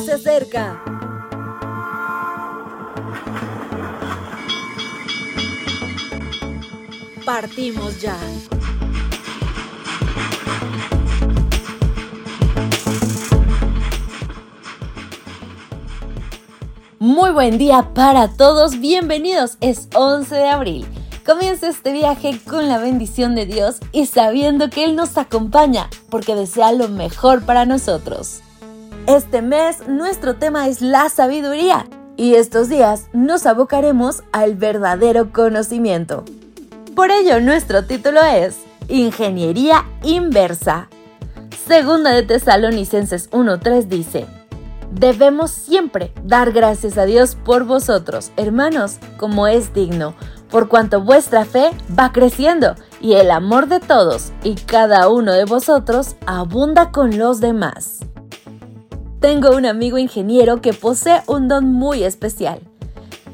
se acerca. Partimos ya. Muy buen día para todos, bienvenidos, es 11 de abril. Comienza este viaje con la bendición de Dios y sabiendo que Él nos acompaña porque desea lo mejor para nosotros. Este mes nuestro tema es la sabiduría y estos días nos abocaremos al verdadero conocimiento. Por ello nuestro título es Ingeniería Inversa. Segunda de Tesalonicenses 1.3 dice, Debemos siempre dar gracias a Dios por vosotros, hermanos, como es digno por cuanto vuestra fe va creciendo y el amor de todos y cada uno de vosotros abunda con los demás. Tengo un amigo ingeniero que posee un don muy especial.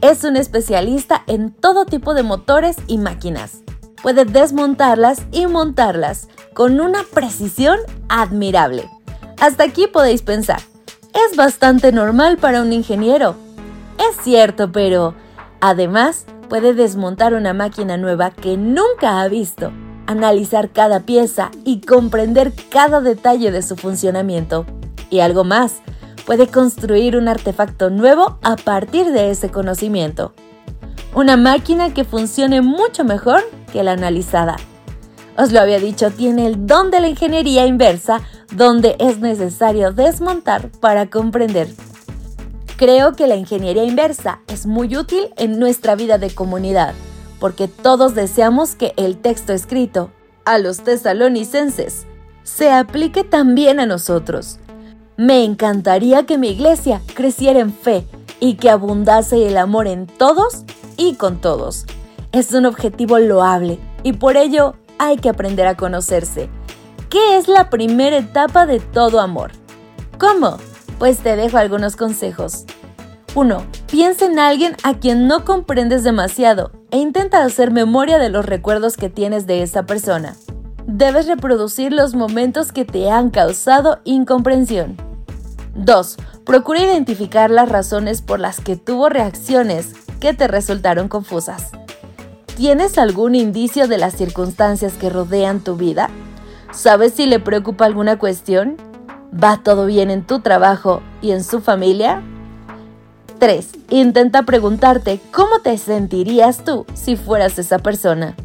Es un especialista en todo tipo de motores y máquinas. Puede desmontarlas y montarlas con una precisión admirable. Hasta aquí podéis pensar. Es bastante normal para un ingeniero. Es cierto, pero además puede desmontar una máquina nueva que nunca ha visto, analizar cada pieza y comprender cada detalle de su funcionamiento. Y algo más, puede construir un artefacto nuevo a partir de ese conocimiento. Una máquina que funcione mucho mejor que la analizada. Os lo había dicho, tiene el don de la ingeniería inversa, donde es necesario desmontar para comprender Creo que la ingeniería inversa es muy útil en nuestra vida de comunidad, porque todos deseamos que el texto escrito a los tesalonicenses se aplique también a nosotros. Me encantaría que mi iglesia creciera en fe y que abundase el amor en todos y con todos. Es un objetivo loable y por ello hay que aprender a conocerse. ¿Qué es la primera etapa de todo amor? ¿Cómo? Pues te dejo algunos consejos. 1. Piensa en alguien a quien no comprendes demasiado e intenta hacer memoria de los recuerdos que tienes de esa persona. Debes reproducir los momentos que te han causado incomprensión. 2. Procura identificar las razones por las que tuvo reacciones que te resultaron confusas. ¿Tienes algún indicio de las circunstancias que rodean tu vida? ¿Sabes si le preocupa alguna cuestión? ¿Va todo bien en tu trabajo y en su familia? 3. Intenta preguntarte cómo te sentirías tú si fueras esa persona.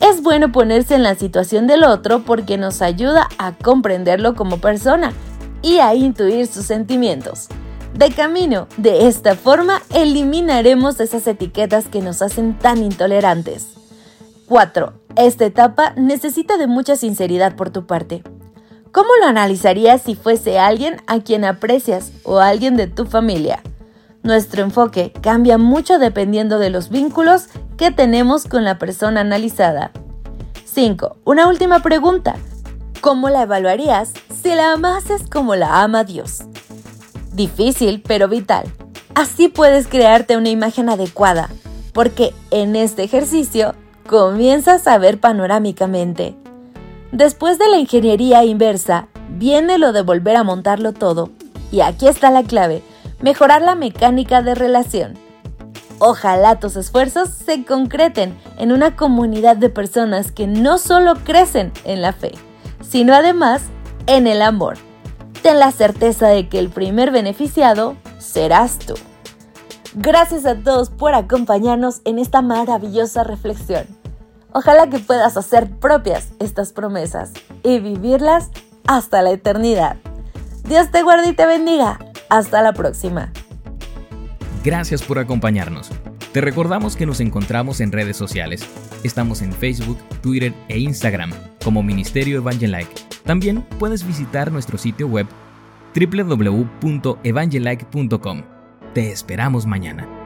Es bueno ponerse en la situación del otro porque nos ayuda a comprenderlo como persona y a intuir sus sentimientos. De camino, de esta forma eliminaremos esas etiquetas que nos hacen tan intolerantes. 4. Esta etapa necesita de mucha sinceridad por tu parte. ¿Cómo lo analizarías si fuese alguien a quien aprecias o alguien de tu familia? Nuestro enfoque cambia mucho dependiendo de los vínculos que tenemos con la persona analizada. 5. Una última pregunta. ¿Cómo la evaluarías si la amases como la ama Dios? Difícil, pero vital. Así puedes crearte una imagen adecuada, porque en este ejercicio comienzas a ver panorámicamente. Después de la ingeniería inversa, viene lo de volver a montarlo todo. Y aquí está la clave, mejorar la mecánica de relación. Ojalá tus esfuerzos se concreten en una comunidad de personas que no solo crecen en la fe, sino además en el amor. Ten la certeza de que el primer beneficiado serás tú. Gracias a todos por acompañarnos en esta maravillosa reflexión. Ojalá que puedas hacer propias estas promesas y vivirlas hasta la eternidad. Dios te guarde y te bendiga. Hasta la próxima. Gracias por acompañarnos. Te recordamos que nos encontramos en redes sociales. Estamos en Facebook, Twitter e Instagram como Ministerio Evangelike. También puedes visitar nuestro sitio web www.evangelike.com. Te esperamos mañana.